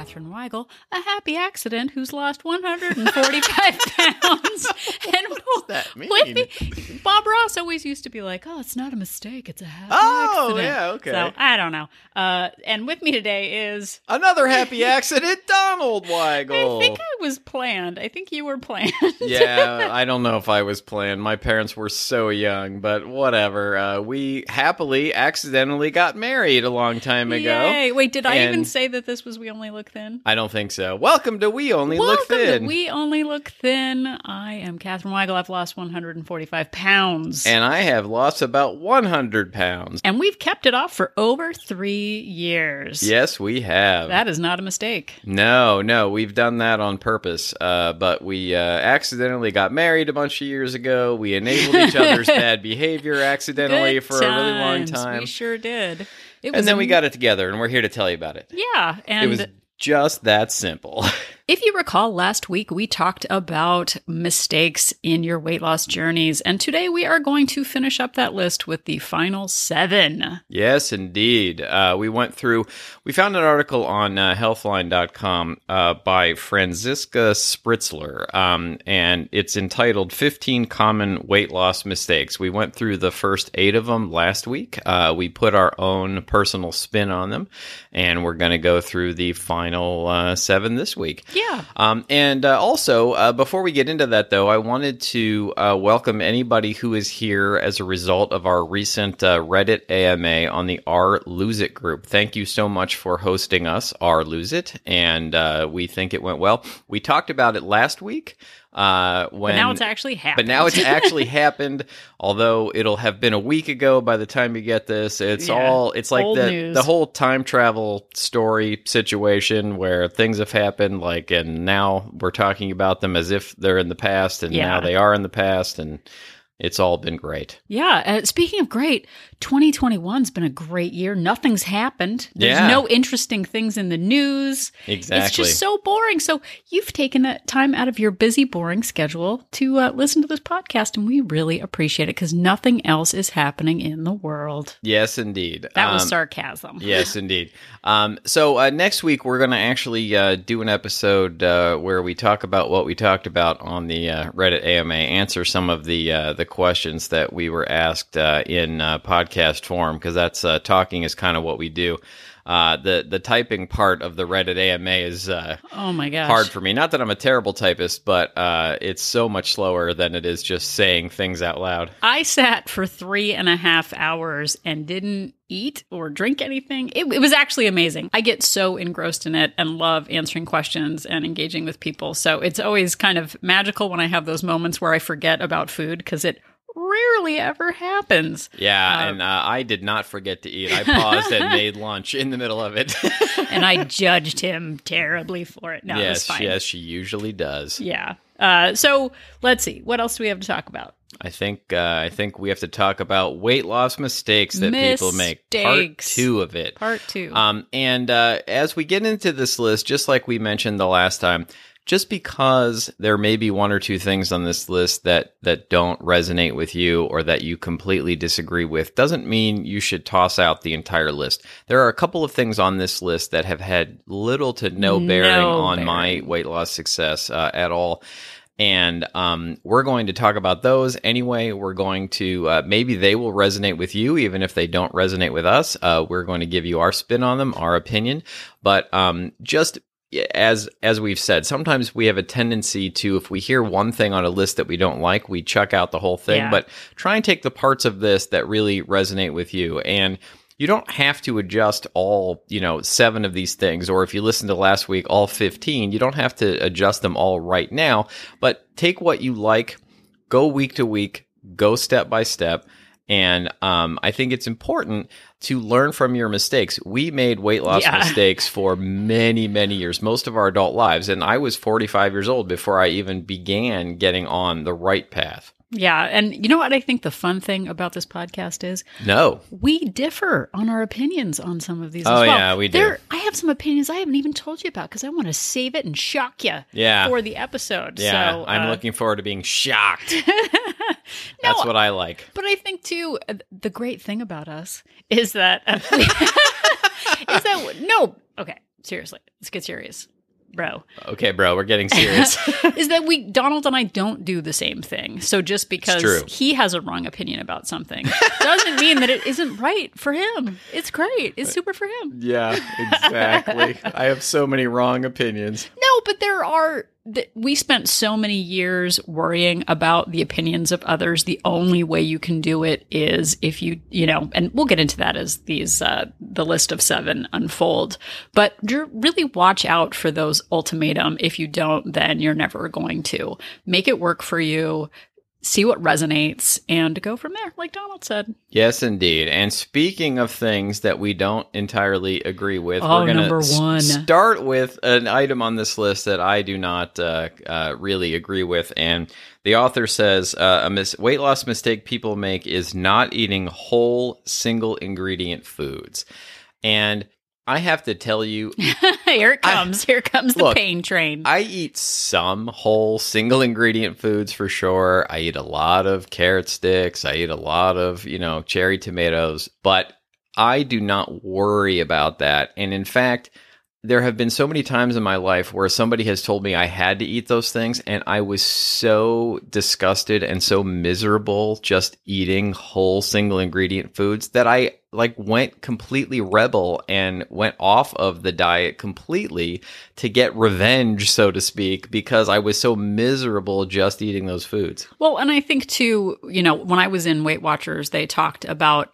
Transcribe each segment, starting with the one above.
Katherine Weigel, happy accident who's lost 145 pounds. And what that mean? With me, Bob Ross always used to be like, oh, it's not a mistake, it's a happy Oh, accident. yeah, okay. So I don't know. Uh, and with me today is, Another happy accident, Donald Weigel. I think I was planned. I think you were planned. yeah, I don't know if I was planned. My parents were so young, but whatever. Uh, we happily accidentally got married a long time ago. Yay. Wait, did I even say that this was We Only Look Thin? I don't think so. Welcome to We Only Welcome Look Thin. Welcome to We Only Look Thin. I am Catherine Weigel. I've lost 145 pounds. and I have lost about 100 pounds. And we've kept it off for over three years. Yes, we have. That is not a mistake. No, no, we've done that on purpose. Uh, but we uh, accidentally got married a bunch of years ago. We enabled each other's bad behavior accidentally Good for a really long time. We sure did. It was and then we got it together, and we're here to tell you about it. Yeah. And it was just that simple. If you recall, last week we talked about mistakes in your weight loss journeys, and today we are going to finish up that list with the final seven. yes, indeed. Uh, we went through, we found an article on uh, healthline.com uh, by Franziska Spritzler, um, and it's entitled 15 Common Weight Loss Mistakes. We went through the first eight of them last week. Uh, we put our own personal spin on them, and we're going to go through the final uh, seven this week. Yeah. Um, and uh, also, uh, before we get into that, though, I wanted to uh, welcome anybody who is here as a result of our recent uh, Reddit AMA on the R Lose It group. Thank you so much for hosting us, R Lose It, and uh, we think it went well. We talked about it last week. Uh, when But now it's actually happened. but now it's actually happened. Although it'll have been a week ago by the time you get this, it's Yeah. all it's like Old the news. the whole time travel story situation where things have happened, like and now we're talking about them as if they're in the past, and Yeah. now they are in the past, and it's all been great. Yeah. Uh, speaking of great, 2021's been a great year. Nothing's happened. There's Yeah. no interesting things in the news. Exactly. It's just so boring. So you've taken that time out of your busy, boring schedule to uh, listen to this podcast, and we really appreciate it because nothing else is happening in the world. yes, indeed. That was Um, sarcasm. yes, indeed. Um, so uh, next week we're going to actually uh, do an episode uh, where we talk about what we talked about on the uh, Reddit AMA, answer some of the uh, the questions that we were asked uh, in uh, podcast form because that's uh, talking is kind of what we do. Uh, the the typing part of the Reddit AMA is uh, Oh my gosh. hard for me. Not that I'm a terrible typist, but uh, it's so much slower than it is just saying things out loud. I sat for three and a half hours and didn't eat or drink anything. It, it was actually amazing. I get so engrossed in it and love answering questions and engaging with people. So it's always kind of magical when I have those moments where I forget about food because it rarely ever happens. Yeah, Uh, and uh, I did not forget to eat. I paused and made lunch in the middle of it. And I judged him terribly for it. No, it yes, fine. yes, she usually does. Yeah. Uh, so let's see. What else do we have to talk about? I think uh, I think we have to talk about weight loss mistakes that people make. Part two of it. Part two. Um, and uh, as we get into this list, just like we mentioned the last time, just because there may be one or two things on this list that that don't resonate with you or that you completely disagree with, doesn't mean you should toss out the entire list. There are a couple of things on this list that have had little to no bearing No on my weight loss success uh, at all. And um, we're going to talk about those anyway. We're going to uh, maybe they will resonate with you, even if they don't resonate with us. Uh, we're going to give you our spin on them, our opinion. But um, just as as we've said, sometimes we have a tendency to, if we hear one thing on a list that we don't like, we chuck out the whole thing. Yeah. But try and take the parts of this that really resonate with you and you don't have to adjust all, you know, seven of these things, or if you listen to last week, all 15, you don't have to adjust them all right now, but take what you like, go week to week, go step by step. And um, I think it's important to learn from your mistakes. We made weight loss Yeah. mistakes for many, many years, most of our adult lives. And I was 45 years old before I even began getting on the right path. Yeah. And you know what I think the fun thing about this podcast is? No. We differ on our opinions on some of these Oh, as well. yeah, we do. There, I have some opinions I haven't even told you about because I want to save it and shock you Yeah. for the episode. Yeah. so, I'm uh, looking forward to being shocked. That's what I like. But I think too, uh, the great thing about us is that uh, is that no. Okay, seriously, let's get serious, bro. Okay, bro, we're getting serious. is that we Donald and I don't do the same thing. So just because he has a wrong opinion about something doesn't mean that it isn't right for him. It's great. It's super for him. yeah, exactly. I have so many wrong opinions. No, but there are we spent so many years worrying about the opinions of others. The only way you can do it is if you, you know, and we'll get into that as these uh, the list of seven unfold. But really watch out for those ultimatum. If you don't, then you're never going to make it work for you. See what resonates and go from there, like Donald said. Yes, indeed. And speaking of things that we don't entirely agree with, Oh, we're going to start with an item on this list that I do not uh, uh, really agree with. And the author says uh, a mis- weight loss mistake people make is not eating whole single ingredient foods. And I have to tell you, Here it comes. Here comes the Look, pain train. I eat some whole single ingredient foods for sure. I eat a lot of carrot sticks. I eat a lot of, you know, cherry tomatoes, but I do not worry about that. And in fact, there have been so many times in my life where somebody has told me I had to eat those things, and I was so disgusted and so miserable just eating whole single ingredient foods that I like went completely rebel and went off of the diet completely to get revenge, so to speak, because I was so miserable just eating those foods. Well, and I think too, you know, when I was in Weight Watchers, they talked about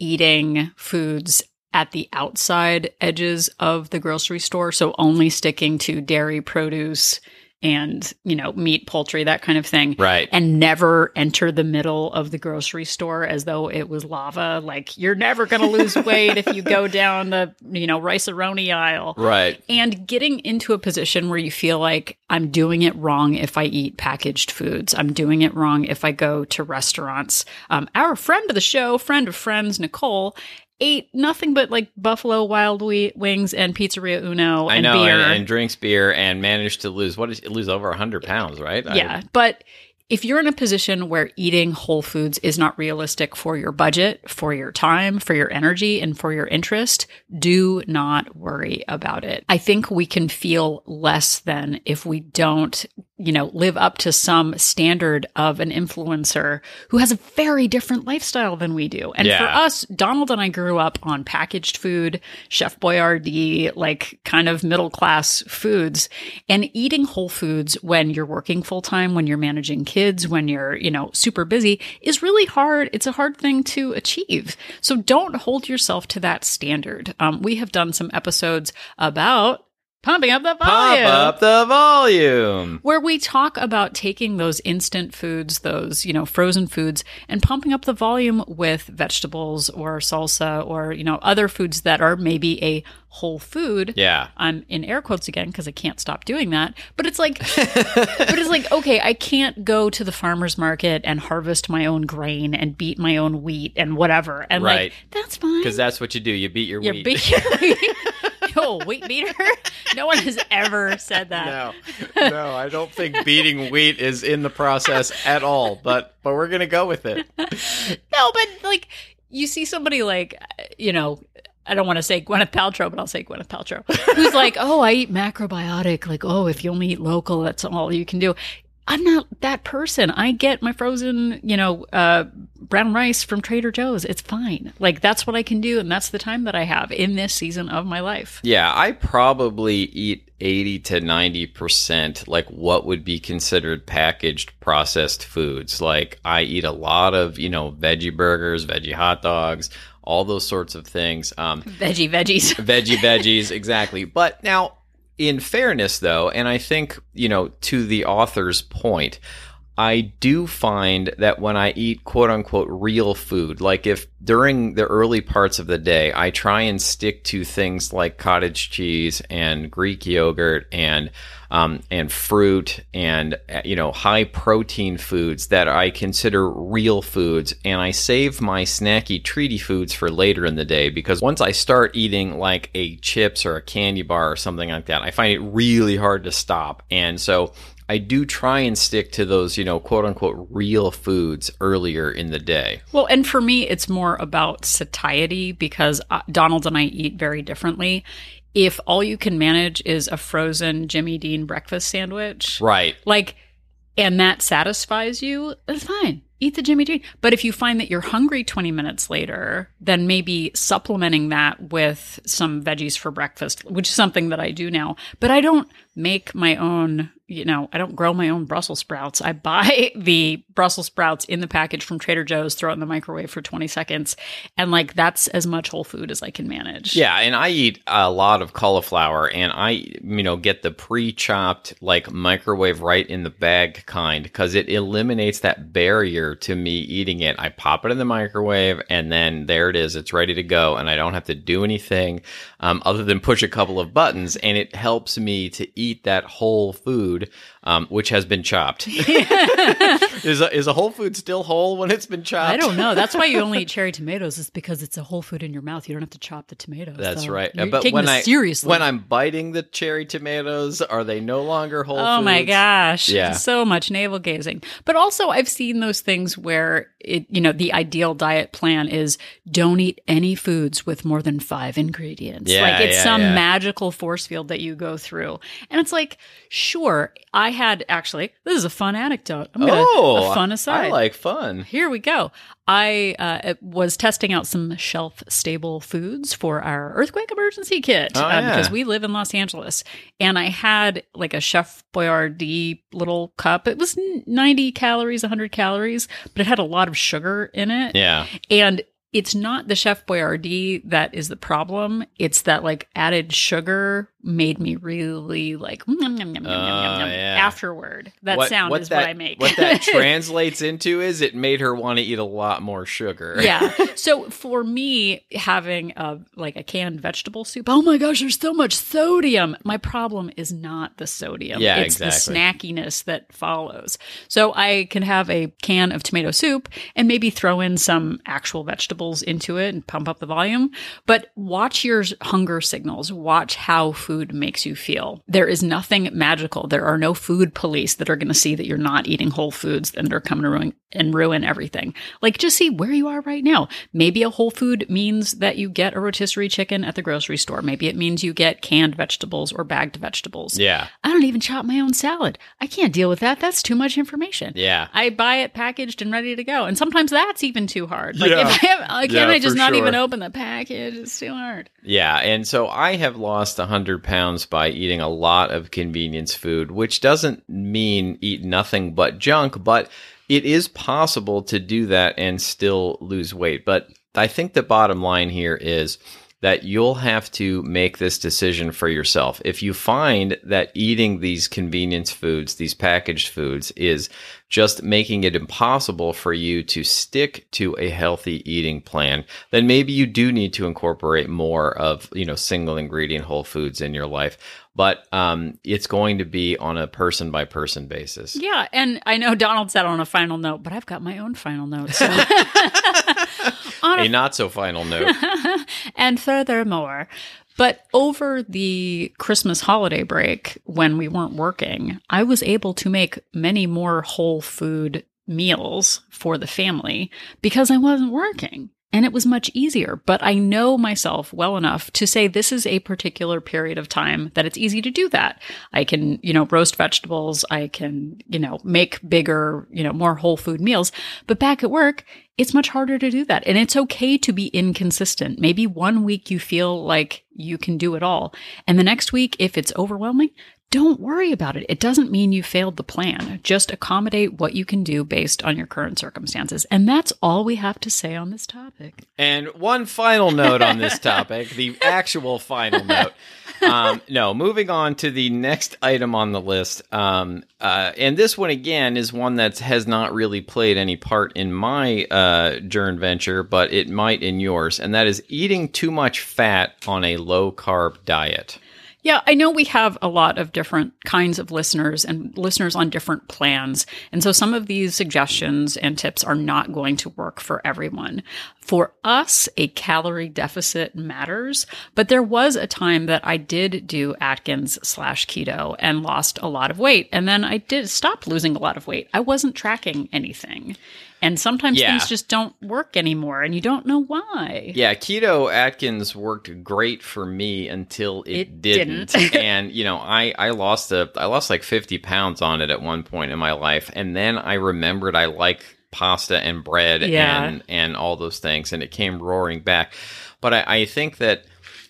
eating foods at the outside edges of the grocery store. So only sticking to dairy produce and, you know, meat, poultry, that kind of thing. Right. And never enter the middle of the grocery store as though it was lava. Like you're never going to lose weight if you go down the, you know, rice aisle Right. and getting into a position where you feel like I'm doing it wrong if I eat packaged foods. I'm doing it wrong if I go to restaurants. Um, our friend of the show, friend of friends, Nicole, ate nothing but like Buffalo Wild Wings and Pizzeria Uno I and know, beer. and, and drinks beer and managed to lose what is lose over hundred pounds, right? I- yeah, but if you're in a position where eating whole foods is not realistic for your budget, for your time, for your energy, and for your interest, do not worry about it. I think we can feel less than if we don't, you know, live up to some standard of an influencer who has a very different lifestyle than we do. And for us, Donald and I grew up on packaged food, Chef Boyardee, like kind of middle class foods, and eating whole foods when you're working full time, when you're managing kids, when you're, you know, super busy is really hard. It's a hard thing to achieve. So don't hold yourself to that standard. Um, we have done some episodes about pumping up the volume up the volume. where we talk about taking those instant foods, those, you know, frozen foods and pumping up the volume with vegetables or salsa or, you know, other foods that are maybe a whole food. Yeah. I'm in air quotes again because I can't stop doing that. But it's like, but it's like, okay, I can't go to the farmer's market and harvest my own grain and beat my own wheat and whatever. And Right. like, that's fine. Because that's what you do. You beat your You're wheat. beat your wheat. Oh, wheat beater? No one has ever said that. no, no, I don't think beating wheat is in the process at all. But but we're gonna go with it. No, but like you see somebody like you know, I don't want to say Gwyneth Paltrow, but I'll say Gwyneth Paltrow, who's like, oh, I eat macrobiotic. Like, oh, if you only eat local, that's all you can do. I'm not that person. I get my frozen, you know, uh, brown rice from Trader Joe's. It's fine. Like that's what I can do, and that's the time that I have in this season of my life. Yeah, I probably eat 80 to 90% like what would be considered packaged processed foods. Like I eat a lot of, you know, veggie burgers, veggie hot dogs, all those sorts of things. Um, Veggie veggies. veggie veggies exactly but now in fairness though and i think you know to the author's point i do find that when i eat quote unquote real food like if during the early parts of the day i try and stick to things like cottage cheese and greek yogurt and um, and fruit and uh, you know high protein foods that I consider real foods, and I save my snacky treaty foods for later in the day because once I start eating like a chips or a candy bar or something like that, I find it really hard to stop, and so I do try and stick to those, you know, quote unquote real foods earlier in the day. Well, and for me, it's more about satiety because uh, Donald and I eat very differently. If all you can manage is a frozen Jimmy Dean breakfast sandwich, Right. like, and that satisfies you, that's fine. Eat the Jimmy Dean. But if you find that you're hungry 20 minutes later, then maybe supplementing that with some veggies for breakfast, which is something that I do now. But I don't make my own, you know, I don't grow my own Brussels sprouts. I buy the Brussels sprouts in the package from Trader Joe's, throw it in the microwave for 20 seconds. And like that's as much whole food as I can manage. Yeah, and I eat a lot of cauliflower and I, you know, get the pre-chopped like microwave right in the bag kind cuz it eliminates that barrier to me eating it. I pop it in the microwave and then there it is. It's ready to go and I don't have to do anything um, other than push a couple of buttons and it helps me to eat that whole food food um, which has been chopped. is a, is a whole food still whole when it's been chopped? I don't know. That's why you only eat cherry tomatoes, is because it's a whole food in your mouth. You don't have to chop the tomatoes. That's So right. But when I seriously. when I'm biting the cherry tomatoes, are they no longer whole Oh my gosh. Yeah. So much navel gazing. But also I've seen those things where it, you know, the ideal diet plan is don't eat any foods with more than five ingredients. Yeah, like it's yeah, some yeah. magical force field that you go through. And it's like, sure, I had actually, this is a fun anecdote. I'm gonna, Oh, a fun aside. I like fun. Here we go. I uh, was testing out some shelf stable foods for our earthquake emergency kit Oh, uh, yeah. because we live in Los Angeles. And I had like a Chef Boyardee little cup. It was 90 calories, 100 calories, but it had a lot of sugar in it. Yeah. And it's not the Chef Boyardee that is the problem. It's that like added sugar made me really like nom, nom, nom, Oh, yeah. afterward. That sound is that, what I make. what that translates into is it made her want to eat a lot more sugar. yeah. So for me, having a like a canned vegetable soup, oh my gosh, there's so much sodium. My problem is not the sodium. Yeah, it's exactly. the snackiness that follows. So I can have a can of tomato soup and maybe throw in some actual vegetables into it and pump up the volume. But watch your hunger signals. Watch how food makes you feel. There is nothing magical. There are no food police that are going to see that you're not eating whole foods and they're coming to ruin and ruin everything. Like just see where you are right now. Maybe a whole food means that you get a rotisserie chicken at the grocery store. Maybe it means you get canned vegetables or bagged vegetables. Yeah. I don't even chop my own salad. I can't deal with that. That's too much information. Yeah. I buy it packaged and ready to go. And sometimes that's even too hard. Like Yeah. if I have, like, Yeah, can I just not even open the package? It's too hard. Yeah, and so I have lost 100 pounds by eating a lot of convenience food, which doesn't mean eat nothing but junk, but it is possible to do that and still lose weight. But I think the bottom line here is that you'll have to make this decision for yourself. If you find that eating these convenience foods, these packaged foods, is just making it impossible for you to stick to a healthy eating plan, then maybe you do need to incorporate more of, you know, single ingredient whole foods in your life. But um, it's going to be on a person by person basis. Yeah, and I know Donald said on a final note, but I've got my own final note. So. on A not so final note. and furthermore, but over the Christmas holiday break, when we weren't working, I was able to make many more whole food meals for the family because I wasn't working. And it was much easier. But I know myself well enough to say this is a particular period of time that it's easy to do that. I can, you know, roast vegetables. I can, you know, make bigger, you know, more whole food meals. But back at work, it's much harder to do that. And it's okay to be inconsistent. Maybe one week you feel like you can do it all. And the next week, if it's overwhelming, don't worry about it. It doesn't mean you failed the plan. Just accommodate what you can do based on your current circumstances. And that's all we have to say on this topic. And one final note on this topic, the actual final note. Um, no, moving on to the next item on the list. Um, uh, and this one again is one that has not really played any part in my uh, journey venture, but it might in yours, and that is eating too much fat on a low carb diet. Yeah, I know we have a lot of different kinds of listeners and listeners on different plans. And so some of these suggestions and tips are not going to work for everyone. For us, a calorie deficit matters, but there was a time that I did do Atkins slash keto and lost a lot of weight. And then I did stop losing a lot of weight. I wasn't tracking anything. And sometimes Yeah. things just don't work anymore and you don't know why. Yeah, keto Atkins worked great for me until it, It didn't. didn't. and you know, I I lost a I lost like 50 pounds on it at one point in my life and then I remembered I like pasta and bread Yeah. and and all those things and it came roaring back. But I, I think that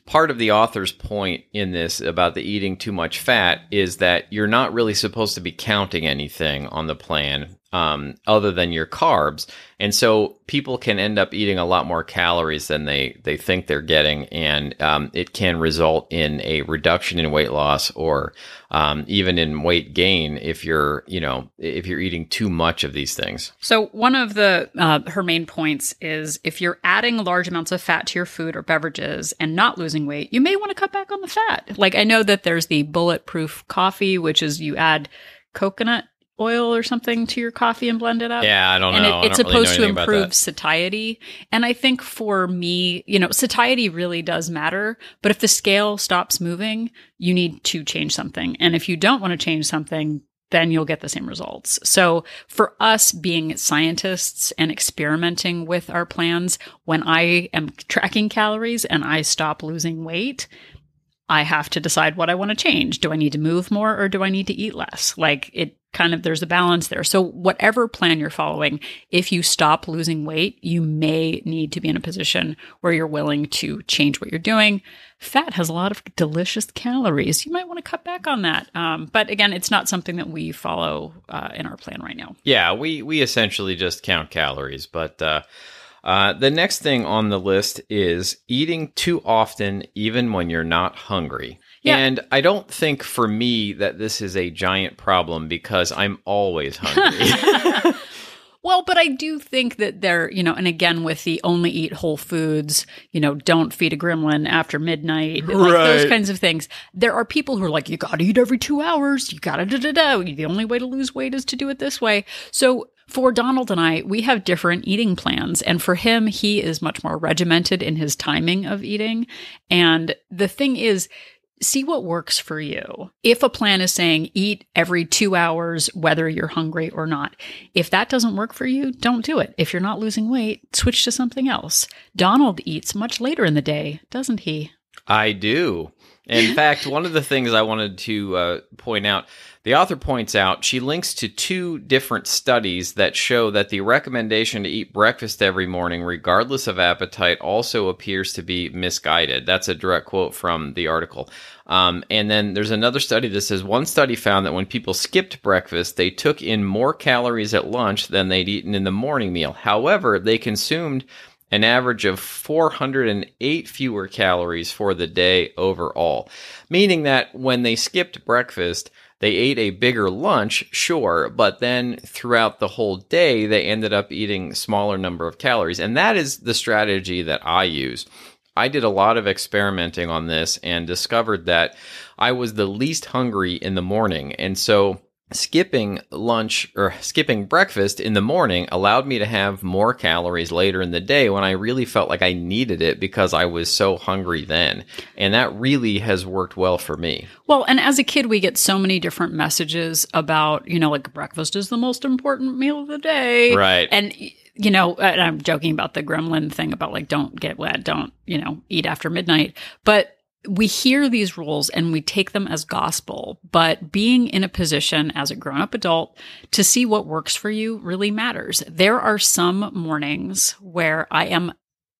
part of the author's point in this about the eating too much fat is that you're not really supposed to be counting anything on the plan um, other than your carbs. And so people can end up eating a lot more calories than they, they think they're getting. And um, it can result in a reduction in weight loss or um, even in weight gain if you're, you know, if you're eating too much of these things. So one of the uh, her main points is if you're adding large amounts of fat to your food or beverages and not losing weight, you may want to cut back on the fat. Like I know that there's the bulletproof coffee, which is you add coconut oil or something to your coffee and blend it up. Yeah, I don't and know. it, it's don't really know supposed to improve satiety. And I think for me, you know, satiety really does matter. But if the scale stops moving, you need to change something. And if you don't want to change something, then you'll get the same results. So for us being scientists and experimenting with our plans, when I am tracking calories and I stop losing weight, I have to decide what I want to change. Do I need to move more or do I need to eat less? Like it kind of, there's a balance there. So, whatever plan you're following, if you stop losing weight, you may need to be in a position where you're willing to change what you're doing. Fat has a lot of delicious calories. You might want to cut back on that. Um, but again, it's not something that we follow uh, in our plan right now. Yeah, we we essentially just count calories, but uh, uh, the next thing on the list is eating too often, even when you're not hungry. Yeah. And I don't think for me that this is a giant problem because I'm always hungry. Well, but I do think that there, you know, and again with the only eat whole foods, you know, don't feed a gremlin after midnight, like those kinds of things. There are people who are like, you got to eat every two hours. You got to da da da. The only way to lose weight is to do it this way. So for Donald and I, we have different eating plans. And for him, he is much more regimented in his timing of eating. And the thing is, see what works for you. If a plan is saying eat every two hours, whether you're hungry or not, if that doesn't work for you, don't do it. If you're not losing weight, switch to something else. Donald eats much later in the day, doesn't he? I do. In fact, one of the things I wanted to uh, point out, the author points out she links to two different studies that show that the recommendation to eat breakfast every morning, regardless of appetite, also appears to be misguided. That's a direct quote from the article. Um, and then there's another study that says one study found that when people skipped breakfast, they took in more calories at lunch than they'd eaten in the morning meal. However, they consumed an average of 408 fewer calories for the day overall, meaning that when they skipped breakfast, they ate a bigger lunch, sure, but then throughout the whole day, they ended up eating smaller number of calories. And that is the strategy that I use. I did a lot of experimenting on this and discovered that I was the least hungry in the morning. And so skipping lunch or skipping breakfast in the morning allowed me to have more calories later in the day when I really felt like I needed it because I was so hungry then. And that really has worked well for me. Well, and as a kid, we get so many different messages about, you know, like breakfast is the most important meal of the day. Right. And, you know, and I'm joking about the gremlin thing about like, don't get wet, don't, you know, eat after midnight. But we hear these rules and we take them as gospel, but being in a position as a grown up adult to see what works for you really matters. There are some mornings where I am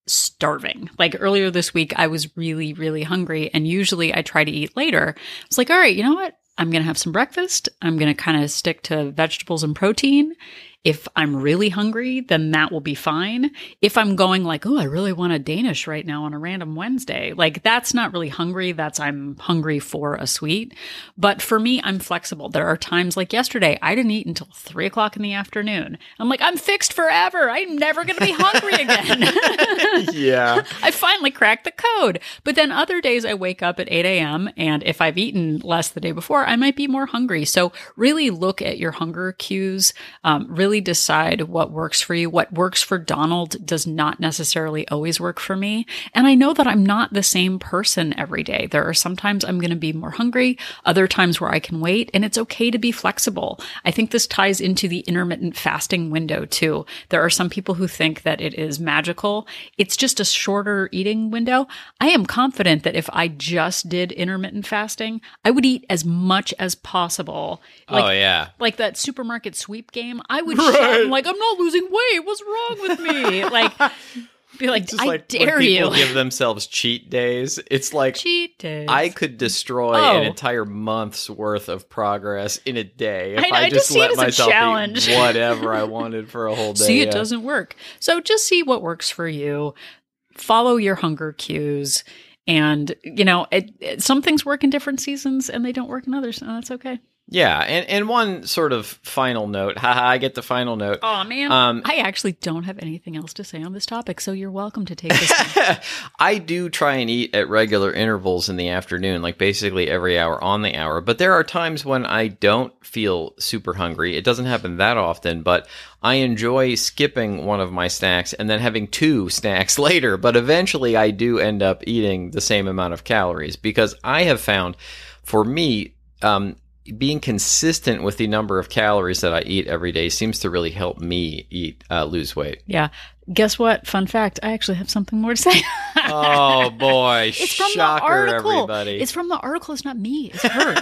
starving. Like earlier this week, I was really, really hungry. And usually I try to eat later. I was like, all right, you know what? I'm going to have some breakfast. I'm going to kind of stick to vegetables and protein. If I'm really hungry, then that will be fine. If I'm going like, oh, I really want a Danish right now on a random Wednesday, like that's not really hungry. That's I'm hungry for a sweet. But for me, I'm flexible. There are times like yesterday, I didn't eat until three o'clock in the afternoon. I'm like, I'm fixed forever. I'm never going to be hungry again. yeah. I finally cracked the code. But then other days I wake up at 8 a.m. and if I've eaten less the day before, I might be more hungry. So really look at your hunger cues. Um, really decide what works for you. What works for Donald does not necessarily always work for me. And I know that I'm not the same person every day. There are sometimes I'm going to be more hungry, other times where I can wait, and it's okay to be flexible. I think this ties into the intermittent fasting window too. There are some people who think that it is magical. It's just a shorter eating window. I am confident that if I just did intermittent fasting, I would eat as much as possible. Like, oh yeah. like that supermarket sweep game. I would shout, I'm like, I'm not losing weight. What's wrong with me? Like, be like, I like dare you. give themselves cheat days. It's like Cheat days. I could destroy Oh. an entire month's worth of progress in a day if I I, I just just let myself challenge. eat whatever I wanted for a whole day. see it yeah. doesn't work. So just see what works for you. Follow your hunger cues. And, you know, it, it- some things work in different seasons and they don't work in others. And that's okay. Yeah, and and one sort of final note. Haha, I get the final note. Oh, man. Um, I actually don't have anything else to say on this topic. So you're welcome to take this. I do try and eat at regular intervals in the afternoon, like basically every hour on the hour. But there are times when I don't feel super hungry. It doesn't happen that often, but I enjoy skipping one of my snacks and then having two snacks later. But eventually I do end up eating the same amount of calories because I have found for me, um, being consistent with the number of calories that I eat every day seems to really help me eat uh, lose weight. yeah. Guess what? Fun fact. I actually have something more to say. Oh boy! It's from Shocker, the article. everybody. It's from the article. It's not me. It's her.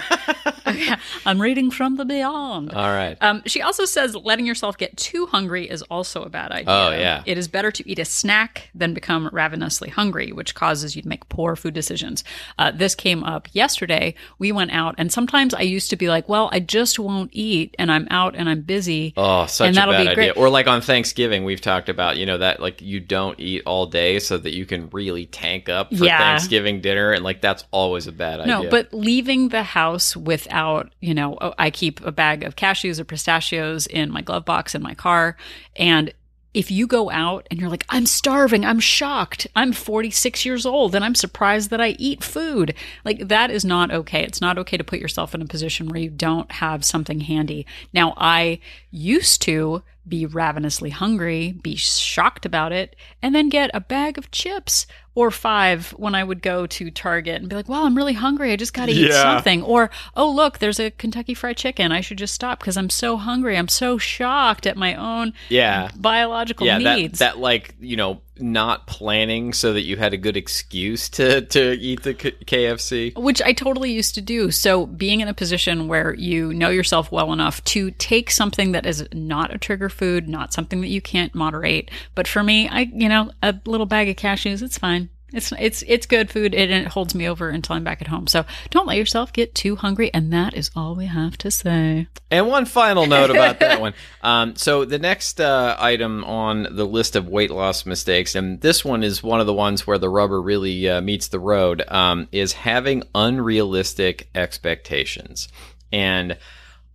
Okay, I'm reading from the beyond. All right. Um, she also says letting yourself get too hungry is also a bad idea. Oh, yeah. It is better to eat a snack than become ravenously hungry, which causes you to make poor food decisions. Uh, this came up yesterday. We went out, and sometimes I used to be like, well, I just won't eat, and I'm out and I'm busy. Oh, such and a that'll bad be idea. great. Or like on Thanksgiving, we've talked about, you know, that like you don't eat all day so that you can really tank up for Yeah. Thanksgiving dinner. And like that's always a bad idea. No, but leaving the house without, you know, oh, I keep a bag of cashews or pistachios in my glove box in my car. And if you go out and you're like, I'm starving, I'm shocked, I'm 46 years old, and I'm surprised that I eat food, like that is not okay. It's not okay to put yourself in a position where you don't have something handy. Now, I used to be ravenously hungry, be shocked about it, and then get a bag of chips or five when I would go to Target and be like, wow, I'm really hungry. I just got to eat Yeah. something. Or, oh, look, there's a Kentucky Fried Chicken. I should just stop because I'm so hungry. I'm so shocked at my own yeah. biological Yeah, that, needs. that like, you know, not planning so that you had a good excuse to, to eat the KFC. which I totally used to do. So being in a position where you know yourself well enough to take something that is not a trigger food, not something that you can't moderate. But for me, I you know a little bag of cashews, it's fine. It's it's it's good food and it holds me over until I'm back at home. So don't let yourself get too hungry, and that is all we have to say. And one final note about that one. Um, so the next uh, item on the list of weight loss mistakes, and this one is one of the ones where the rubber really uh, meets the road, um, is having unrealistic expectations. And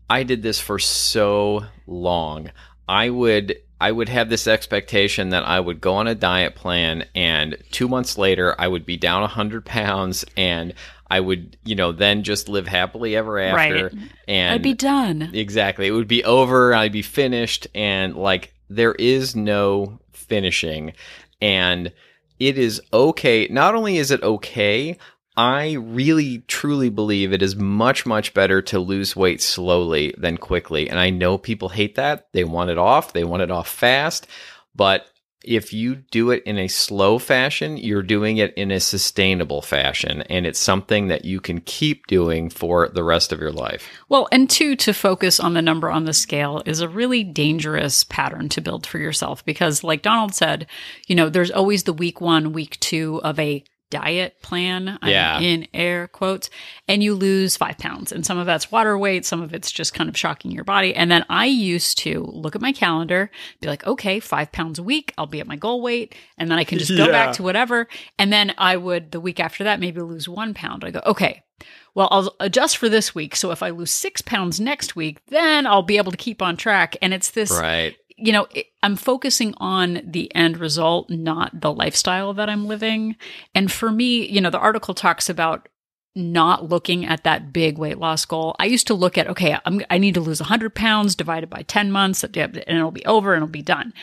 I did this for so long. I would I would have this expectation that I would go on a diet plan and 2 months later I would be down 100 pounds and I would, you know, then just live happily ever after Right. and I'd be done. Exactly. It would be over, I'd be finished and like there is no finishing and it is okay. Not only is it okay, I really truly believe it is much, much better to lose weight slowly than quickly. And I know people hate that. They want it off, they want it off fast. But if you do it in a slow fashion, you're doing it in a sustainable fashion. And it's something that you can keep doing for the rest of your life. Well, and two, to focus on the number on the scale is a really dangerous pattern to build for yourself because, like Donald said, you know, there's always the week one, week two of a diet plan. I'm Yeah. in air quotes, and you lose five pounds. And some of that's water weight, some of it's just kind of shocking your body. And then I used to look at my calendar, be like, okay, five pounds a week, I'll be at my goal weight, and then I can just go Yeah. back to whatever. And then I would the week after that maybe lose one pound. I go, okay. Well, I'll adjust for this week. So if I lose six pounds next week, then I'll be able to keep on track. And it's this Right. You know, I'm focusing on the end result, not the lifestyle that I'm living. And for me, you know, the article talks about not looking at that big weight loss goal. I used to look at, okay, I'm, I need to lose 100 pounds divided by 10 months, and it'll be over and it'll be done.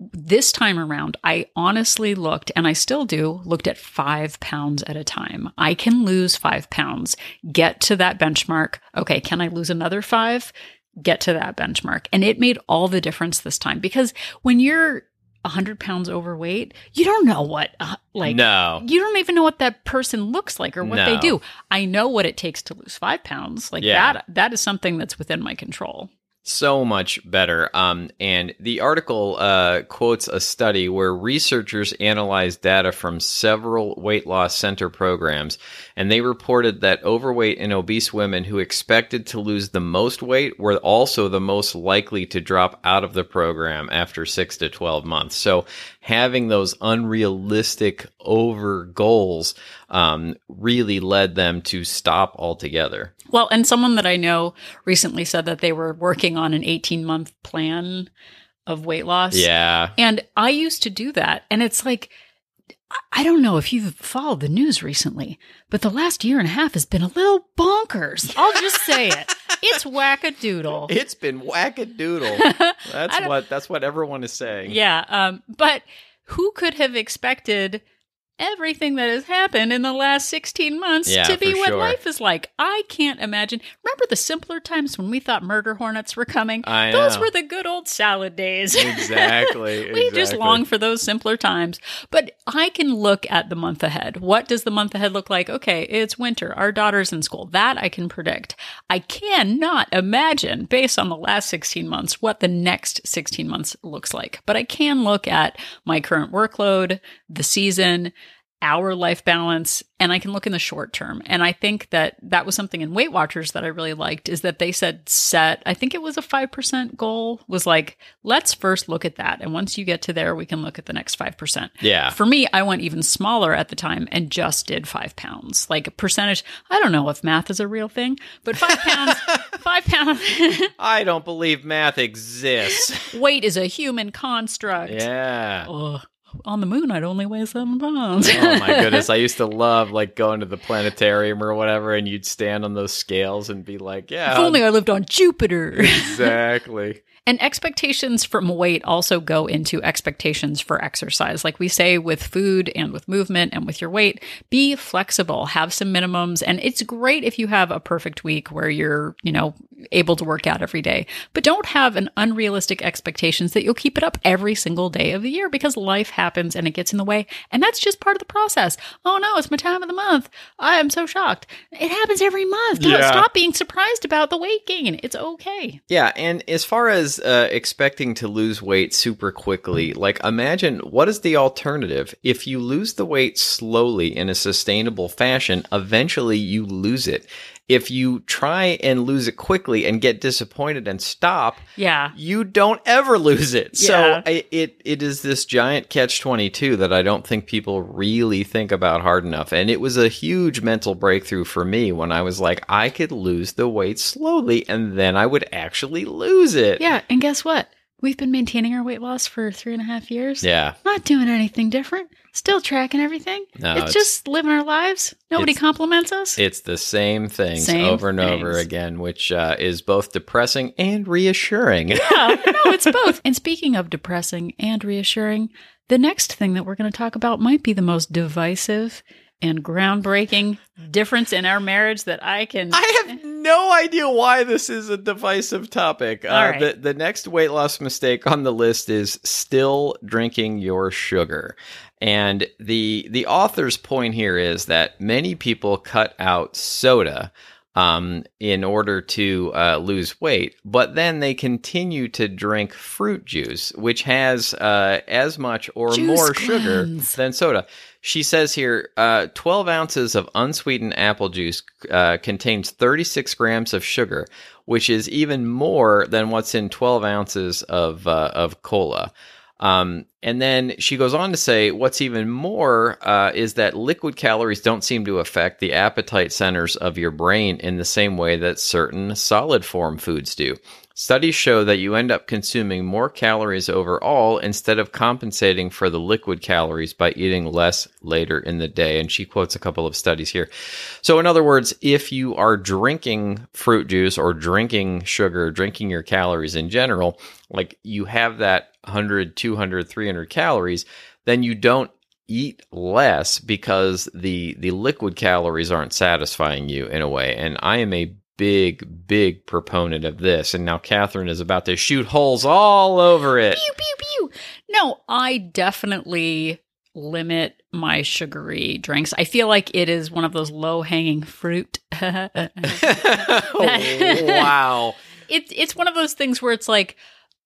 This time around, I honestly looked, and I still do, looked at five pounds at a time. I can lose five pounds, get to that benchmark. Okay, can I lose another five? Get to that benchmark. And it made all the difference this time because when you're 100 pounds overweight, you don't know what, uh, like, no. you don't even know what that person looks like or what they do. I know what it takes to lose five pounds. Like Yeah. that, that is something that's within my control. so much better. Um, and the article uh, quotes a study where researchers analyzed data from several weight loss center programs, and they reported that overweight and obese women who expected to lose the most weight were also the most likely to drop out of the program after six to 12 months. So having those unrealistic over goals um, really led them to stop altogether. Well, and someone that I know recently said that they were working on an 18 month plan of weight loss. Yeah. And I used to do that. And it's like, I- don't know if you've followed the news recently, but the last year and a half has been a little bonkers. I'll just say it. It's wackadoodle. It's been wackadoodle. That's what that's what everyone is saying. yeah. Um, but who could have expected everything that has happened in the last 16 months Yeah, to be what sure. life is like? I can't imagine. Remember the simpler times when we thought murder hornets were coming? I Those know. were the good old salad days. Exactly. we just long for those simpler times. But I can look at the month ahead. What does the month ahead look like? Okay, it's winter. Our daughter's in school. That I can predict. I cannot imagine, based on the last 16 months, what the next 16 months looks like. But I can look at my current workload, the season, our life balance and I can look in the short term. And I think that that was something in Weight Watchers that I really liked is that they said set, I think it was a 5% goal was like, let's first look at that. And once you get to there, we can look at the next 5%. Yeah. For me, I went even smaller at the time and just did five pounds. Like a percentage. I don't know if math is a real thing, but five pounds, five pounds I don't believe math exists. weight is a human construct. yeah. Ugh. On the moon, I'd only weigh seven pounds. Oh my goodness. I used to love like going to the planetarium or whatever and you'd stand on those scales and be like, yeah. if only I lived on Jupiter. exactly. And expectations from weight also go into expectations for exercise. Like we say with food and with movement and with your weight, be flexible, have some minimums. And it's great if you have a perfect week where you're, you know, able to work out every day. But don't have an unrealistic expectations that you'll keep it up every single day of the year because life happens and it gets in the way. And that's just part of the process. Oh no, it's my time of the month. I am so shocked. It happens every month. Don't Yeah. Stop being surprised about the weight gain. It's okay. Yeah, and as far as uh, expecting to lose weight super quickly, like imagine what is the alternative? If you lose the weight slowly in a sustainable fashion, eventually you lose it. If you try and lose it quickly and get disappointed and stop, Yeah. you don't ever lose it. Yeah. So I, it it is this giant catch twenty two that I don't think people really think about hard enough. And it was a huge mental breakthrough for me when I was like, I could lose the weight slowly, and then I would actually lose it. Yeah, and guess what? We've been maintaining our weight loss for three and a half years. Yeah. Not doing anything different. Still tracking everything. No, it's, it's- just living our lives. Nobody compliments us. It's the same things Same over and over again, which uh, is both depressing and reassuring. yeah, no, it's both. And speaking of depressing and reassuring, the next thing that we're going to talk about might be the most divisive and groundbreaking difference in our marriage that I can. I have no idea why this is a divisive topic. Uh, right. the, the next weight loss mistake on the list is still drinking your sugar. And the the author's point here is that many people cut out soda um, in order to uh, lose weight. But then they continue to drink fruit juice, which has uh, as much or Juice more sugar than soda. She says here uh, 12 ounces of unsweetened apple juice uh, contains 36 grams of sugar, which is even more than what's in 12 ounces of, uh, of cola. Um, and then she goes on to say, what's even more uh, is that liquid calories don't seem to affect the appetite centers of your brain in the same way that certain solid form foods do. Studies show that you end up consuming more calories overall instead of compensating for the liquid calories by eating less later in the day. And she quotes a couple of studies here. So, in other words, if you are drinking fruit juice or drinking sugar, drinking your calories in general, like you have that 100, 200, 300 calories, then you don't eat less because the the liquid calories aren't satisfying you in a way and i am a big big proponent of this and now catherine is about to shoot holes all over it Pew, pew, pew. No, I definitely limit my sugary drinks. I feel like it is one of those low hanging fruit. wow it's it's one of those things where it's like,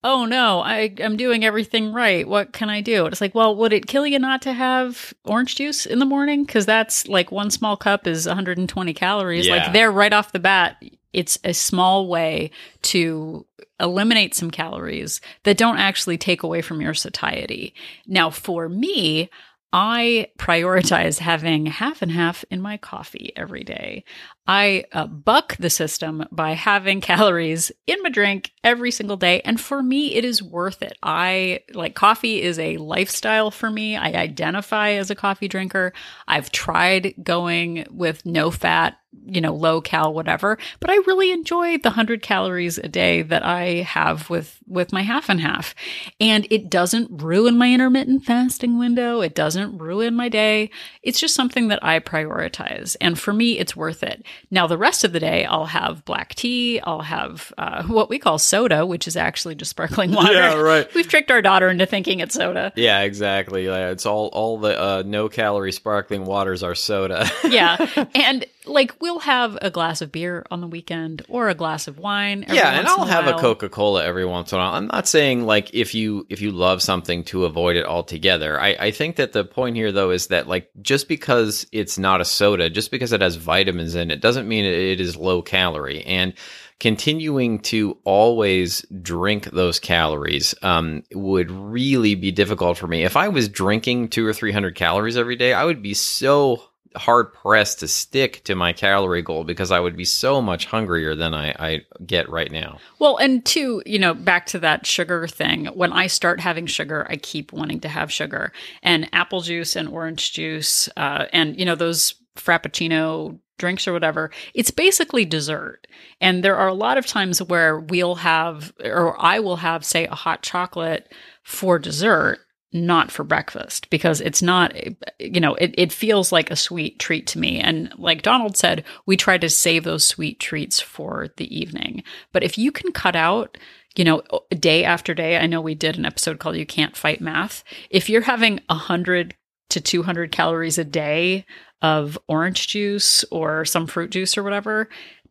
oh no, I I'm doing everything right. What can I do? It's like, well, would it kill you not to have orange juice in the morning? Because that's like one small cup is 120 calories. Yeah. Like there, right off the bat, it's a small way to eliminate some calories that don't actually take away from your satiety. Now, for me. I prioritize having half and half in my coffee every day. I uh, buck the system by having calories in my drink every single day. And for me, it is worth it. I like coffee is a lifestyle for me. I identify as a coffee drinker. I've tried going with no fat, you know, low cal, whatever, but I really enjoy the 100 calories a day that I have with, with my half and half. And it doesn't ruin my intermittent fasting window. It doesn't ruin my day. It's just something that I prioritize. And for me, it's worth it. Now, the rest of the day, I'll have black tea. I'll have uh, what we call soda, which is actually just sparkling water. Yeah, right. We've tricked our daughter into thinking it's soda. yeah exactly yeah, it's all all the uh, no calorie sparkling waters are soda yeah. And like we'll have a glass of beer on the weekend or a glass of wine. every yeah and i'll have a while. coca-cola every once in a while i'm not saying like if you if you love something to avoid it altogether i i think that the point here though is that like just because it's not a soda just because it has vitamins in it doesn't mean it is low calorie and continuing to always drink those calories um, would really be difficult for me if i was drinking two or three hundred calories every day i would be so hard pressed to stick to my calorie goal because I would be so much hungrier than I, I get right now. Well, and two, you know, back to that sugar thing. When I start having sugar, I keep wanting to have sugar. And apple juice and orange juice, uh, and, you know, those Frappuccino drinks or whatever, it's basically dessert. And there are a lot of times where we'll have, or I will have, say, a hot chocolate for dessert. Not for breakfast because it's not, you know, it, it feels like a sweet treat to me. And like Donald said, we try to save those sweet treats for the evening. But if you can cut out, you know, day after day, I know we did an episode called You Can't Fight Math. If you're having 100 to 200 calories a day of orange juice or some fruit juice or whatever,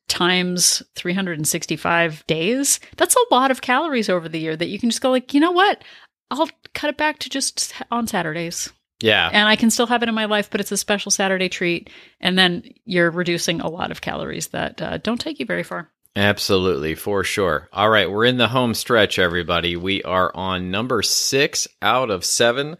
times 365 days, that's a lot of calories over the year that you can just go like, you know what? I'll cut it back to just on Saturdays. Yeah. And I can still have it in my life, but it's a special Saturday treat. And then you're reducing a lot of calories that uh, don't take you very far. Absolutely, for sure. All right, we're in the home stretch, everybody. We are on number six out of seven.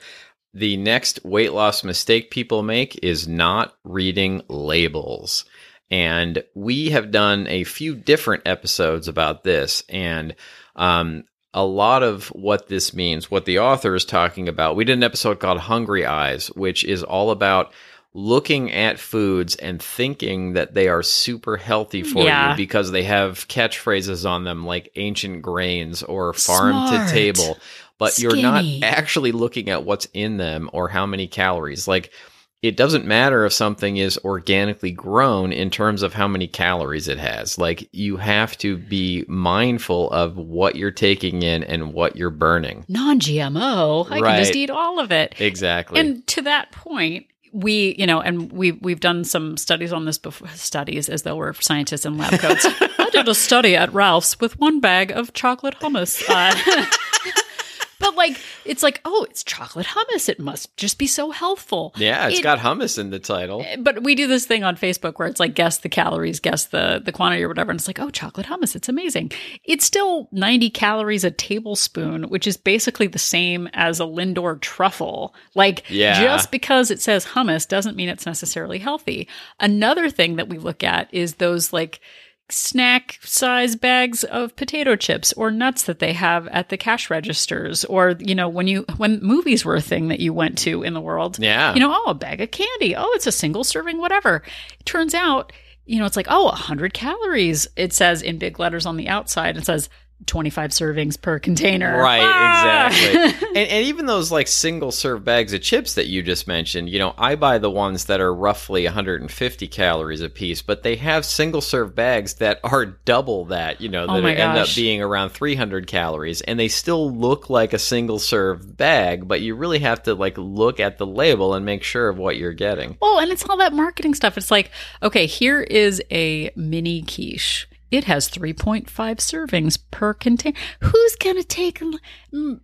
The next weight loss mistake people make is not reading labels. And we have done a few different episodes about this. And um, a lot of what this means, what the author is talking about, we did an episode called Hungry Eyes, which is all about looking at foods and thinking that they are super healthy for Yeah. you because they have catchphrases on them like ancient grains or farm Smart. to table but you're not actually looking at what's in them or how many calories like it doesn't matter if something is organically grown in terms of how many calories it has like you have to be mindful of what you're taking in and what you're burning Non GMO, I can just eat all of it. exactly And to that point, we, you know, and we we've done some studies on this before. Studies as though we're scientists in lab coats. I did a study at Ralph's with one bag of chocolate hummus. Uh, but like, it's like, oh, it's chocolate hummus. It must just be so healthful. Yeah, it's It- got hummus in the title. Eh, but we do this thing on Facebook where it's like guess the calories, guess the the quantity or whatever, and it's like, oh, chocolate hummus, it's amazing. It's still 90 calories a tablespoon, which is basically the same as a Lindor truffle. Like Yeah. just because it says hummus doesn't mean it's necessarily healthy. Another thing that we look at is those like snack size bags of potato chips or nuts that they have at the cash registers or you know when you when movies were a thing that you went to in the world. Yeah. you know oh a bag of candy. Oh it's a single serving whatever. It turns out you know it's like oh 100 calories it says in big letters on the outside. It says 25 servings per container Right, Ah! exactly. and, and even those like single serve bags of chips that you just mentioned, you know, I buy the ones that are roughly 150 calories a piece, but they have single serve bags that are double that, you know, Oh that my end up being around 300 calories, and they still look like a single serve bag, but you really have to like look at the label and make sure of what you're getting. Oh, and it's all that marketing stuff. It's like, okay, here is a mini quiche. It has 3.5 servings per container. Who's going to take and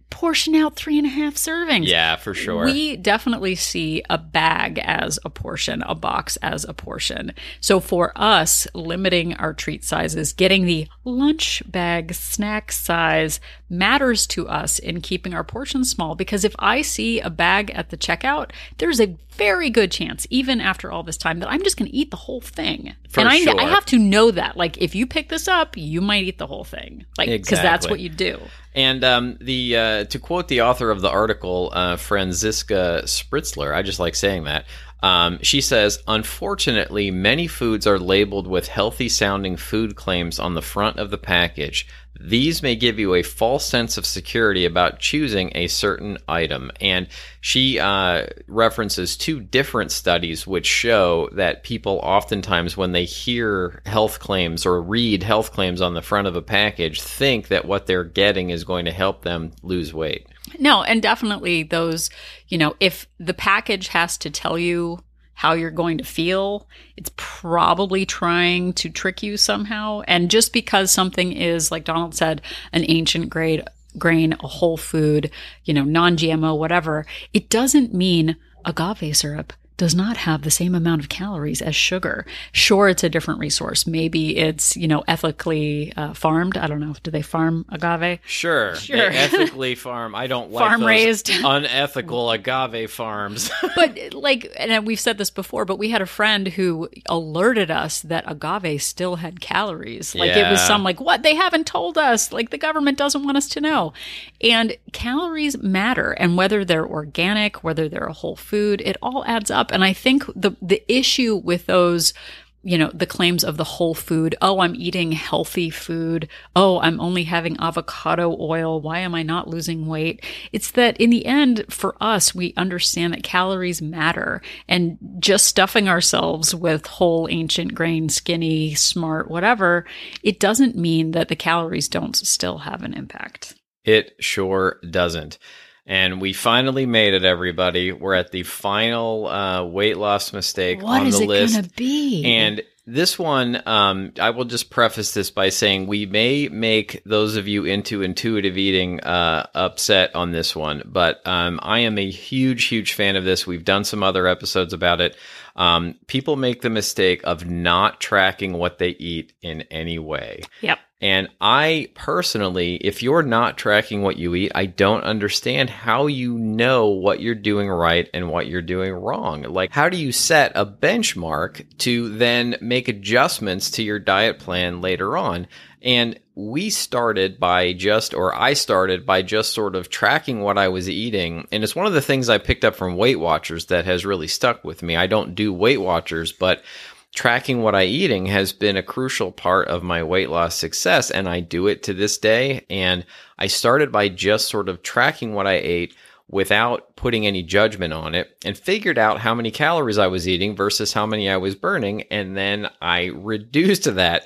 portion out three and a half servings? Yeah, for sure. We definitely see a bag as a portion, a box as a portion. So for us, limiting our treat sizes, getting the lunch bag snack size matters to us in keeping our portions small because if I see a bag at the checkout, there's a very good chance, even after all this time, that I'm just going to eat the whole thing. For and I, sure. I have to know that. Like, if you pick this up, you might eat the whole thing. Like, because that's what you do. And um, the uh, to quote the author of the article, uh, Franziska Spritzler, I just like saying that. Um, she says, unfortunately, many foods are labeled with healthy sounding food claims on the front of the package. These may give you a false sense of security about choosing a certain item. And she uh, references two different studies which show that people oftentimes, when they hear health claims or read health claims on the front of a package, think that what they're getting is going to help them lose weight. No, and definitely those, you know, if the package has to tell you how you're going to feel, it's probably trying to trick you somehow. And just because something is, like Donald said, an ancient grade grain, a whole food, you know, non-GMO, whatever, it doesn't mean agave syrup does not have the same amount of calories as sugar. Sure, it's a different resource. Maybe it's, you know, ethically uh, farmed. I don't know. Do they farm agave? Sure, Sure. they ethically farm. I don't like Farm raised. unethical agave farms. but like and we've said this before but we had a friend who alerted us that agave still had calories like it was some like what they haven't told us like the government doesn't want us to know and calories matter and whether they're organic whether they're a whole food it all adds up and i think the the issue with those you know, the claims of the whole food. Oh, I'm eating healthy food. Oh, I'm only having avocado oil. Why am I not losing weight? It's that in the end, for us, we understand that calories matter and just stuffing ourselves with whole ancient grain, skinny, smart, whatever, it doesn't mean that the calories don't still have an impact. It sure doesn't. And we finally made it, everybody. We're at the final uh, weight loss mistake What on is the it list. going to be? And this one, um, I will just preface this by saying we may make those of you into intuitive eating uh, upset on this one, but um, I am a huge, huge fan of this. We've done some other episodes about it. Um, people make the mistake of not tracking what they eat in any way. yep. And I personally, if you're not tracking what you eat, I don't understand how you know what you're doing right and what you're doing wrong. Like, how do you set a benchmark to then make adjustments to your diet plan later on? And we started by just, or I started by just sort of tracking what I was eating. And it's one of the things I picked up from Weight Watchers that has really stuck with me. I don't do Weight Watchers, but tracking what I eating has been a crucial part of my weight loss success and I do it to this day and I started by just sort of tracking what I ate without putting any judgment on it and figured out how many calories I was eating versus how many I was burning and then I reduced that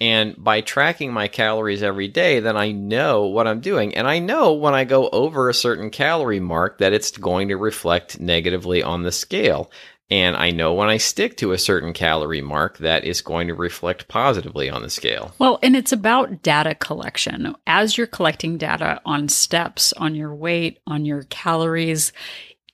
and by tracking my calories every day, then I know what I'm doing. And I know when I go over a certain calorie mark that it's going to reflect negatively on the scale. And I know when I stick to a certain calorie mark, that is going to reflect positively on the scale. Well, and it's about data collection. As you're collecting data on steps, on your weight, on your calories,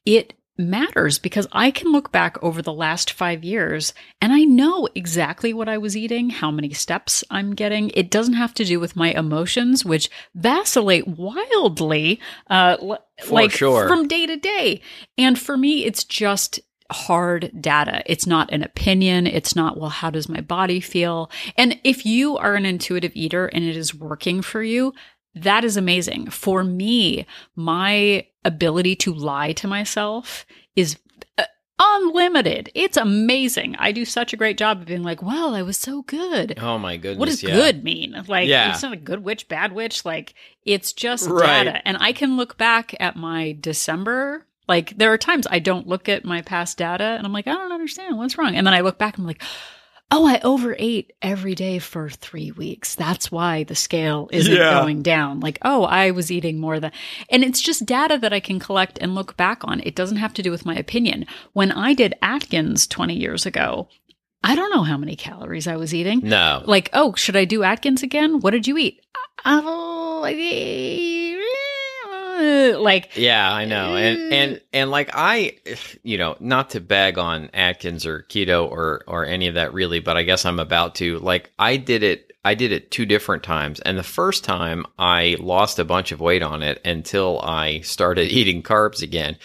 it matters because I can look back over the last five years and I know exactly what I was eating, how many steps I'm getting. It doesn't have to do with my emotions, which vacillate wildly, uh, For like sure. from day to day. And for me, it's just hard data. It's not an opinion. It's not, well, how does my body feel? And if you are an intuitive eater and it is working for you, that is amazing. For me, my ability to lie to myself is uh, unlimited. It's amazing. I do such a great job of being like, well, I was so good. Oh my goodness. What does yeah. good mean? Like, Yeah. it's not a good witch, bad witch. Like, it's just Right. data. And I can look back at my December. Like, there are times I don't look at my past data and I'm like, I don't understand what's wrong. And then I look back and I'm like, oh, I overate every day for three weeks. That's why the scale isn't Yeah. going down. Like, oh, I was eating more than, and it's just data that I can collect and look back on. It doesn't have to do with my opinion. When I did Atkins 20 years ago, I don't know how many calories I was eating. No. Like, oh, should I do Atkins again? What did you eat? Oh, like, Yeah, I know. And mm. and and like I you know, not to bag on Atkins or keto or or any of that really, but I guess I'm about to. Like I did it I did it two different times. And the first time I lost a bunch of weight on it until I started eating carbs again.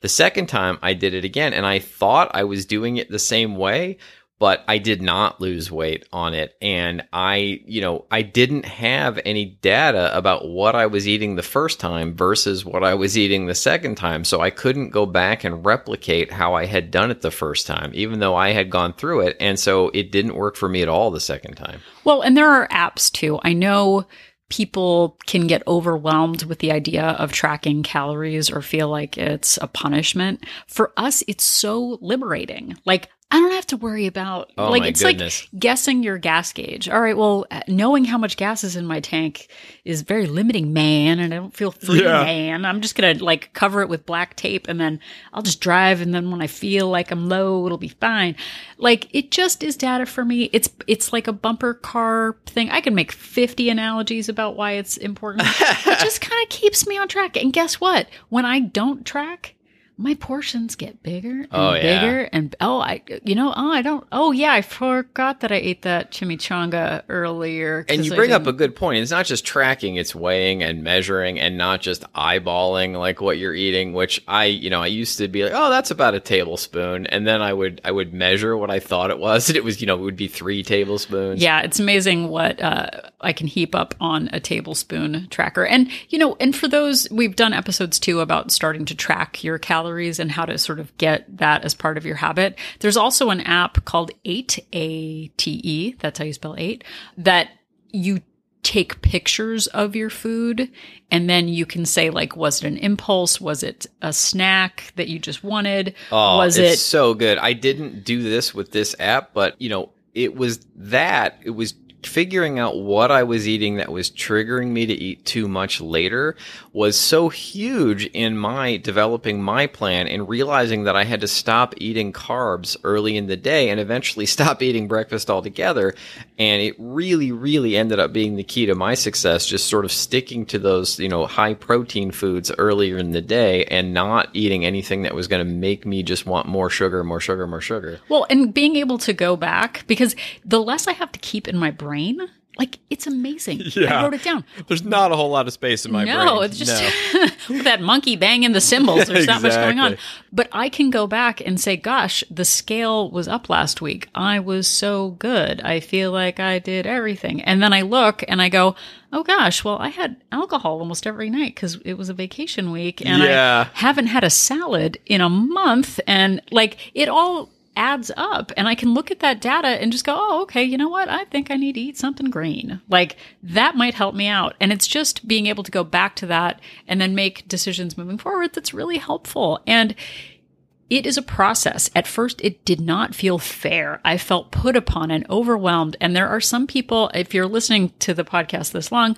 The second time I did it again and I thought I was doing it the same way, but I did not lose weight on it. And I, you know, I didn't have any data about what I was eating the first time versus what I was eating the second time. So I couldn't go back and replicate how I had done it the first time, even though I had gone through it. And so it didn't work for me at all the second time. Well, and there are apps too. I know people can get overwhelmed with the idea of tracking calories or feel like it's a punishment. For us, it's so liberating. Like, I don't have to worry about Oh like it's goodness. like guessing your gas gauge. All right, well, knowing how much gas is in my tank is very limiting, man, and I don't feel free, Yeah. man. I'm just gonna like cover it with black tape, and then I'll just drive, and then when I feel like I'm low, it'll be fine. Like it just is data for me. It's it's like a bumper car thing. I can make 50 analogies about why it's important. it just kind of keeps me on track. And guess what? When I don't track. My portions get bigger and Oh, yeah. bigger and oh I you know oh I don't oh yeah I forgot that I ate that chimichanga earlier and you bring up a good point. It's not just tracking, it's weighing and measuring and not just eyeballing like what you're eating, which I, you know, I used to be like, "Oh, that's about a tablespoon." And then I would I would measure what I thought it was, and it was, you know, it would be 3 tablespoons. Yeah, it's amazing what uh, I can heap up on a tablespoon tracker. And, you know, and for those, we've done episodes too about starting to track your calories and how to sort of get that as part of your habit. There's also an app called 8, A T E, that's how you spell 8, that you take pictures of your food and then you can say like was it an impulse was it a snack that you just wanted Oh, was it's it so good. I didn't do this with this app, but you know, it was that. It was figuring out what I was eating that was triggering me to eat too much later was so huge in my developing my plan and realizing that I had to stop eating carbs early in the day and eventually stop eating breakfast altogether. And it really, really ended up being the key to my success, just sort of sticking to those, you know, high protein foods earlier in the day and not eating anything that was going to make me just want more sugar, more sugar, more sugar. Well, and being able to go back because the less I have to keep in my brain, like it's amazing. Yeah. I wrote it down. There's not a whole lot of space in my brain. no, it's just with that monkey banging the cymbals. There's not much going on. But I can go back and say, gosh, the scale was up last week. I was so good. I feel like I did everything. And then I look and I go, oh gosh, well, I had alcohol almost every night because it was a vacation week and Yeah. I haven't had a salad in a month. And like it all adds up and I can look at that data and just go, oh, okay, you know what? I think I need to eat something green. Like that might help me out. And it's just being able to go back to that and then make decisions moving forward that's really helpful. And it is a process. At first, it did not feel fair. I felt put upon and overwhelmed. And there are some people, if you're listening to the podcast this long,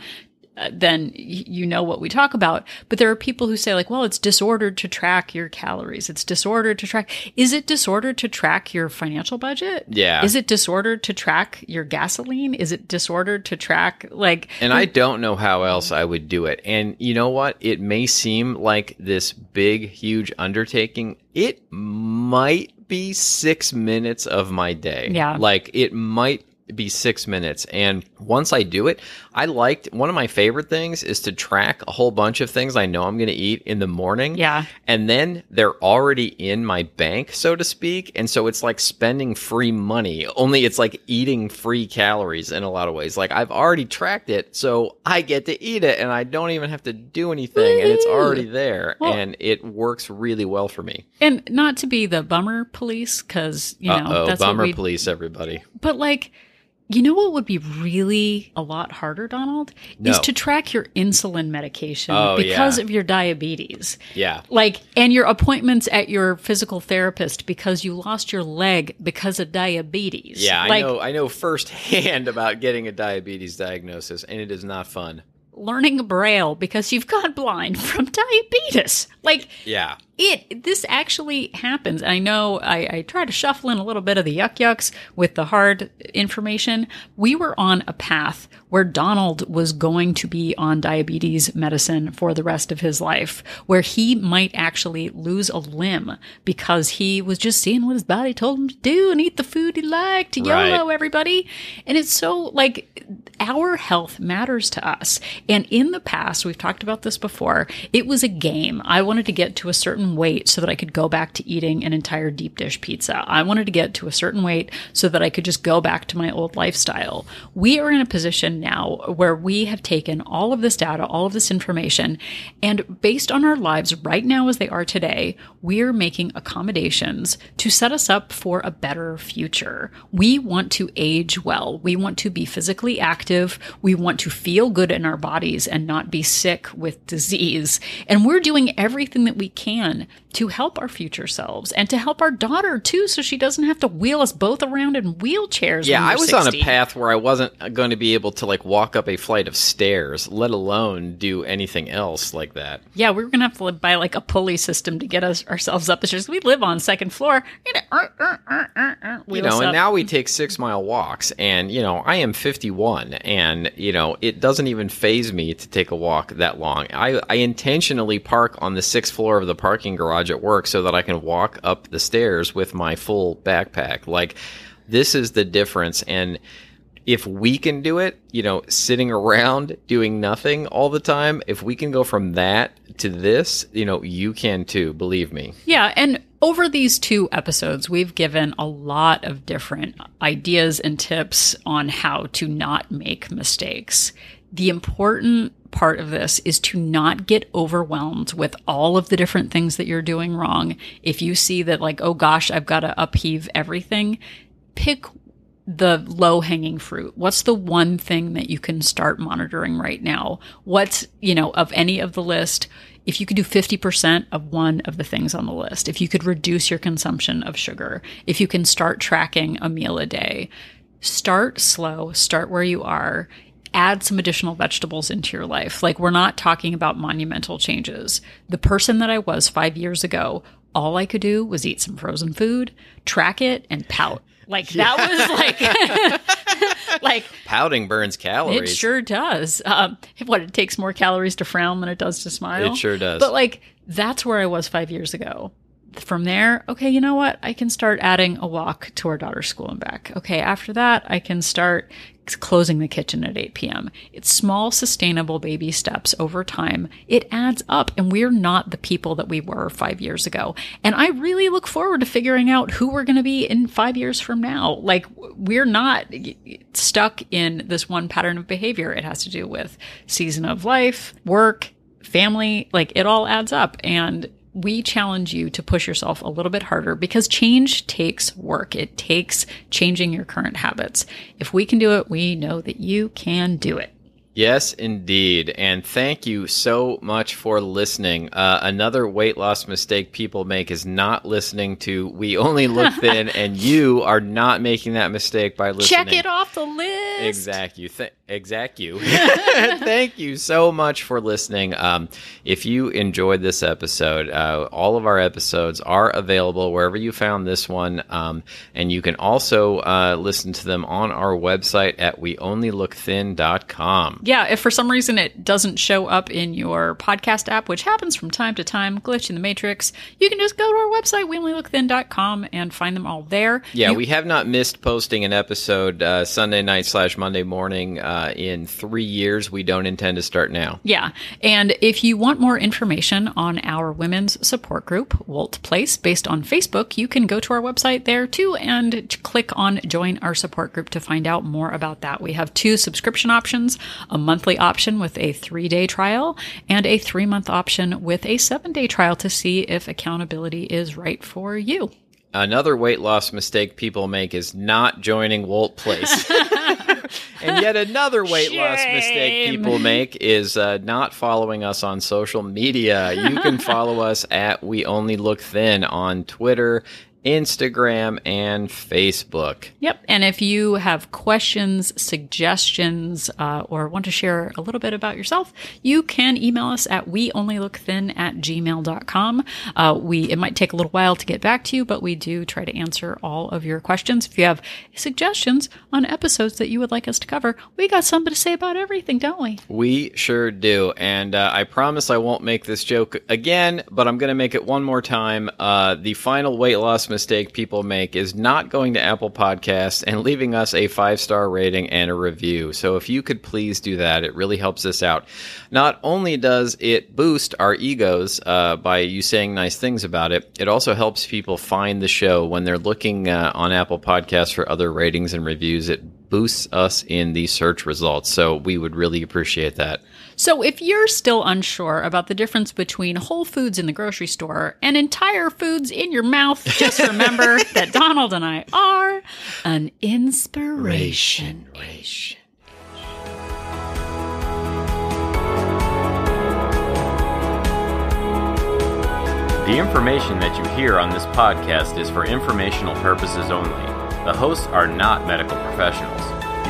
then you know what we talk about. But there are people who say like, well, it's disordered to track your calories. It's disordered to track. Is it disordered to track your financial budget? Yeah. Is it disordered to track your gasoline? Is it disordered to track like And I don't know how else I would do it. And you know what? It may seem like this big, huge undertaking. It might be six minutes of my day. Yeah. Like it might be six minutes. And once I do it, I liked one of my favorite things is to track a whole bunch of things I know I'm going to eat in the morning. Yeah. And then they're already in my bank, so to speak. And so it's like spending free money, only it's like eating free calories in a lot of ways. Like I've already tracked it, so I get to eat it and I don't even have to do anything and it's already there. Well- and it works really well for me. and not to be the bummer police because you know Uh oh, that's bummer police, everybody. But like, you know what would be really a lot harder, Donald, is to track your insulin medication Oh, because yeah. of your diabetes. Yeah. Like, and your appointments at your physical therapist because you lost your leg because of diabetes. Yeah, I know I know firsthand about getting a diabetes diagnosis and it is not fun. learning braille because you've gone blind from diabetes. Like, Yeah. It this actually happens. I know I, I try to shuffle in a little bit of the yuck yucks with the hard information. We were on a path where donald was going to be on diabetes medicine for the rest of his life where he might actually lose a limb because he was just seeing what his body told him to do and eat the food he liked Right. yolo everybody. And it's so like our health matters to us. And in the past we've talked about this before it was a game. I wanted to get to a certain weight so that i could go back to eating an entire deep dish pizza. I wanted to get to a certain weight so that i could just go back to my old lifestyle. We are in a position now where we have taken all of this data all of this information and based on our lives right now as they are today we're making accommodations to set us up for a better future. We want to age well. We want to be physically active. We want to feel good in our bodies and not be sick with disease. And we're doing everything that we can done to help our future selves and to help our daughter too so she doesn't have to wheel us both around in wheelchairs Yeah, I was on a path where I wasn't going to be able to like walk up a flight of stairs, let alone do anything else like that. Yeah, we were gonna have to live by like a pulley system to get us ourselves up the stairs. We live on second floor. You know, uh, uh, uh, uh, uh, You know, and now we take six mile walks, and you know, I am 51, and you know, it doesn't even faze me to take a walk that long. I, I intentionally park on the sixth floor of the parking garage at work so that I can walk up the stairs with my full backpack. Like, this is the difference, and if we can do it, you know, sitting around doing nothing all the time, if we can go from that to this, you know, you can too, believe me. Yeah, and over these two episodes, we've given a lot of different ideas and tips on how to not make mistakes. The important part of this is to not get overwhelmed with all of the different things that you're doing wrong. If you see that, like, oh gosh, I've got to upheave everything, pick the low hanging fruit? What's the one thing that you can start monitoring right now? What's, you know, of any of the list, if you could do 50% of one of the things on the list, if you could reduce your consumption of sugar, if you can start tracking a meal a day, start slow, start where you are. Add some additional vegetables into your life. Like, we're not talking about monumental changes. The person that I was five years ago, all I could do was eat some frozen food, track it, and pout. Like that was like, like Pouting burns calories. it sure does. Um, what it takes more calories to frown than it does to smile. It sure does. But like that's where I was five years ago. From there, okay, you know what? I can start adding a walk to our daughter's school and back. Okay, after that, I can start closing the kitchen at 8 p.m. It's small, sustainable baby steps over time. It adds up, and we're not the people that we were five years ago. And I really look forward to figuring out who we're going to be in five years from now. Like, we're not stuck in this one pattern of behavior. It has to do with season of life, work, family. Like, it all adds up. And we challenge you to push yourself a little bit harder because change takes work. It takes changing your current habits. If we can do it, we know that you can do it. Yes, indeed. And thank you so much for listening. Uh, another weight loss mistake people make is not listening to We Only Look Thin, and you are not making that mistake by listening. Check it off the list. Exactly. Th- Exact you. Thank you so much for listening. Um, if you enjoyed this episode, uh, all of our episodes are available wherever you found this one. Um, and you can also uh, listen to them on our website at weonlylookthin.com. Yeah, if for some reason it doesn't show up in your podcast app, which happens from time to time, glitch in the matrix, you can just go to our website, weonlylookthin.com, and find them all there. Yeah, You- we have not missed posting an episode uh, Sunday night slash Monday morning uh, Uh, in three years. We don't intend to start now. Yeah. And if you want more information on our women's support group, Walt Place, based on Facebook, you can go to our website there too and click on join our support group to find out more about that. We have two subscription options, a monthly option with a three day trial and a three month option with a seven day trial to see if accountability is right for you. Another weight loss mistake people make is not joining Walt Place. and yet another weight loss mistake people make is uh, not following us on social media. You can follow us at We Only Look Thin on Twitter, Instagram, and Facebook. Yep. And if you have questions, suggestions, uh, or want to share a little bit about yourself, you can email us at weonlylookthin at gmail.com. Uh, we, it might take a little while to get back to you, but we do try to answer all of your questions. If you have suggestions on episodes that you would like us to cover, we got something to say about everything, don't we? We sure do. And uh, I promise I won't make this joke again, but I'm going to make it one more time. Uh, the final weight loss mistake people make is not going to Apple Podcasts and leaving us a five star rating and a review. So if you could please do that, it really helps us out. Not only does it boost our egos uh, by you saying nice things about it, it also helps people find the show when they're looking uh, on Apple Podcasts for other ratings and reviews. It boosts us in the search results. So we would really appreciate that. So, if you're still unsure about the difference between Whole Foods in the grocery store and entire foods in your mouth, just remember that Donald and I are an inspiration. Ration. The information that you hear on this podcast is for informational purposes only. The hosts are not medical professionals.